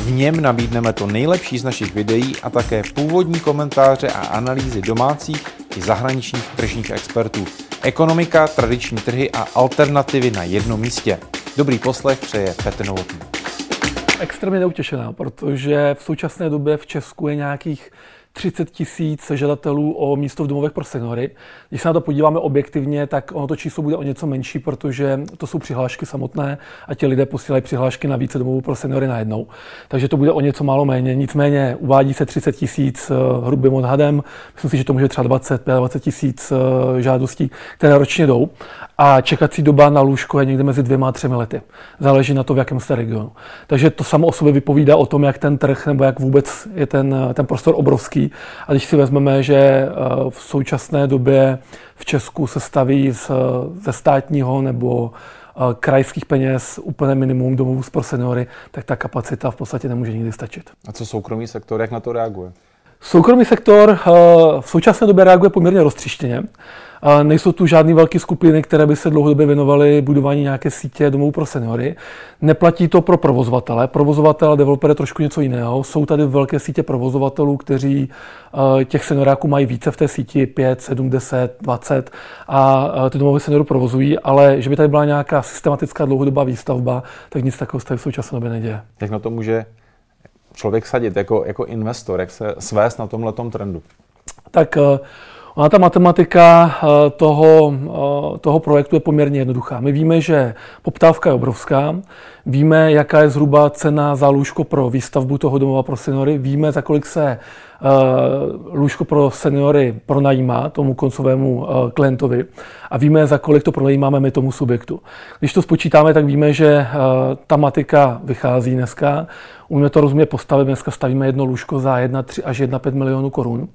V něm nabídneme to nejlepší z našich videí a také původní komentáře a analýzy domácích i zahraničních tržních expertů. Ekonomika, tradiční trhy a alternativy na jednom místě. Dobrý poslech přeje Petr Novotný. Extrémně neutěšená, protože v současné době v Česku je nějakých 30 tisíc žadatelů o místo v domovech pro seniory. Když se na to podíváme objektivně, tak ono to číslo bude o něco menší, protože to jsou přihlášky samotné a ti lidé posílají přihlášky na více domovů pro seniory najednou. Takže to bude o něco málo méně. Nicméně uvádí se 30 tisíc eh, hrubým odhadem. Myslím si, že to může třeba 20, 20 tisíc eh, žádostí, které ročně jdou. A čekací doba na lůžko je někde mezi dvěma a třemi lety. Záleží na to, v jakém jste regionu. Takže to samo o sobě vypovídá o tom, jak ten trh nebo jak vůbec je ten, ten prostor obrovský obrovský. A když si vezmeme, že eh, v současné době v Česku se staví z, ze státního nebo eh, krajských peněz úplně minimum domovů pro seniory, tak ta kapacita v podstatě nemůže nikdy stačit. A co soukromý sektor, jak na to reaguje? Soukromý sektor eh, v současné době reaguje poměrně roztřištěně. Nejsou tu žádné velké skupiny, které by se dlouhodobě věnovaly budování nějaké sítě domů pro seniory. Neplatí to pro provozovatele. Provozovatel a developer je trošku něco jiného. Jsou tady velké sítě provozovatelů, kteří eh, těch senioráků mají více v té síti, 5, 7, 10, 20 a ty domovy seniorů provozují, ale že by tady byla nějaká systematická dlouhodobá výstavba, tak nic takového se v současné době neděje. Jak na to může člověk sadit jako, jako investor, jak se svést na tomhle trendu? Tak eh, Ona ta matematika eh, toho, eh, toho projektu je poměrně jednoduchá. My víme, že poptávka je obrovská, víme, jaká je zhruba cena za lůžko pro výstavbu toho domova pro seniory, víme, za kolik se lůžko pro seniory pronajímá tomu koncovému klientovi a víme, za kolik to pronajímáme my tomu subjektu. Když to spočítáme, tak víme, že ta matika vychází dneska. Umíme to rozumět postavit, dneska stavíme jedno lůžko za 1,3 až 1,5 milionů korun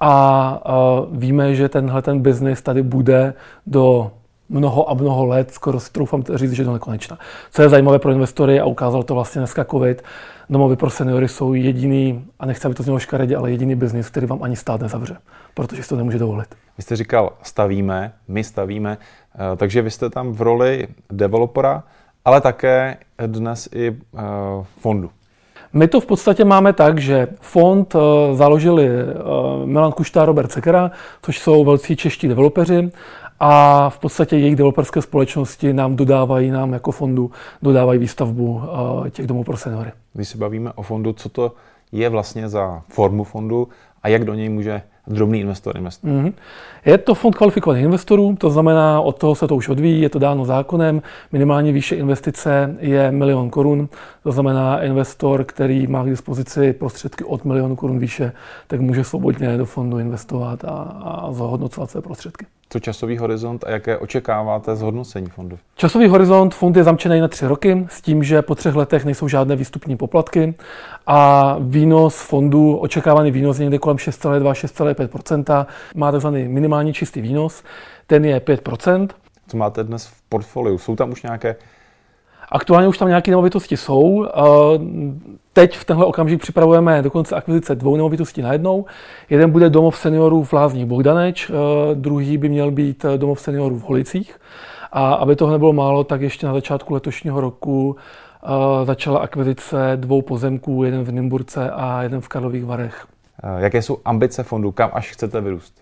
a víme, že tenhle ten biznis tady bude do mnoho a mnoho let, skoro si troufám říct, že do nekonečna. Co je zajímavé pro investory a ukázal to vlastně dneska COVID, domovy pro seniory jsou jediný, a nechci, aby to znělo škaredě, ale jediný biznis, který vám ani stát nezavře, protože si to nemůže dovolit. Vy jste říkal, stavíme, my stavíme, eh, takže vy jste tam v roli developera, ale také dnes i eh, fondu. My to v podstatě máme tak, že fond eh, založili eh, Milan Kuštá a Robert Sekera, což jsou velcí čeští developeři a v podstatě jejich developerské společnosti nám dodávají, nám jako fondu dodávají výstavbu eh, těch domů pro seniory. Když se bavíme o fondu, co to je vlastně za formu fondu a jak do něj může drobný investor investovat. Mm-hmm. Je to fond kvalifikovaných investorů, to znamená, od toho se to už odvíjí, je to dáno zákonem. Minimálně výše investice je milion korun, to znamená, investor, který má k dispozici prostředky od milionu korun výše, tak může svobodně do fondu investovat a, a zhodnocovat své prostředky. Co časový horizont a jaké očekáváte zhodnocení fondu? Časový horizont fond je zamčený na tři roky s tím, že po třech letech nejsou žádné výstupní poplatky a výnos fondu, očekávaný výnos je někde kolem 6,2-6,5% Má tzv. minimální čistý výnos, ten je 5% Co máte dnes v portfoliu? Jsou tam už nějaké Aktuálně už tam nějaké nemovitosti jsou. Teď v tenhle okamžik připravujeme dokonce akvizice dvou nemovitostí najednou. Jeden bude domov seniorů v Lázních Bogdaneč, druhý by měl být domov seniorů v Holicích. A aby toho nebylo málo, tak ještě na začátku letošního roku začala akvizice dvou pozemků, jeden v Nymburce a jeden v Karlových Varech. Jaké jsou ambice fondu, kam až chcete vyrůst?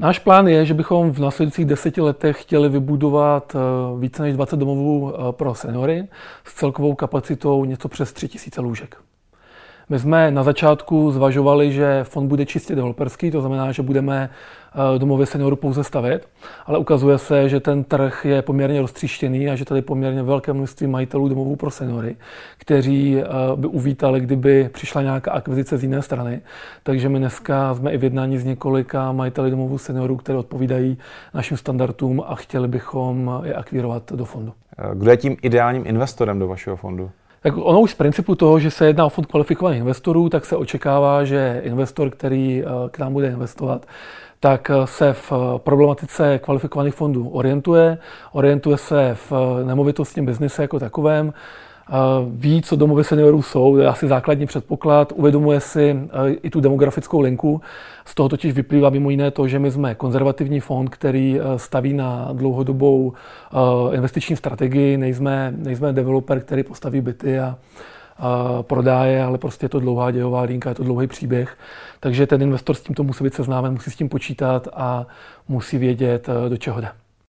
Náš plán je, že bychom v následujících deseti letech chtěli vybudovat eh, více než 20 domovů eh, pro seniory s celkovou kapacitou něco přes 3000 lůžek. My jsme na začátku zvažovali, že fond bude čistě developerský, to znamená, že budeme eh, domovy seniorů pouze stavět, ale ukazuje se, že ten trh je poměrně roztříštěný a že tady poměrně velké množství majitelů domovů pro seniory, kteří eh, by uvítali, kdyby přišla nějaká akvizice z jiné strany. Takže my dneska jsme i v jednání s několika majiteli domovů seniorů, které odpovídají našim standardům a chtěli bychom je akvírovat do fondu. Kdo je tím ideálním investorem do vašeho fondu? Tak ono už z principu toho, že se jedná o fond kvalifikovaných investorů, tak se očekává, že investor, který k nám bude investovat, tak se v problematice kvalifikovaných fondů orientuje, orientuje se v nemovitostním biznise jako takovém, ví, co domovy seniorů jsou, to je asi základní předpoklad, uvědomuje si i tu demografickou linku. Z toho totiž vyplývá mimo jiné to, že my jsme konzervativní fond, který staví na dlouhodobou investiční strategii, nejsme, nejsme developer, který postaví byty a, a prodá je, ale prostě je to dlouhá dějová linka, je to dlouhý příběh. Takže ten investor s tímto musí být seznámen, musí s tím počítat a musí vědět, do čeho jde.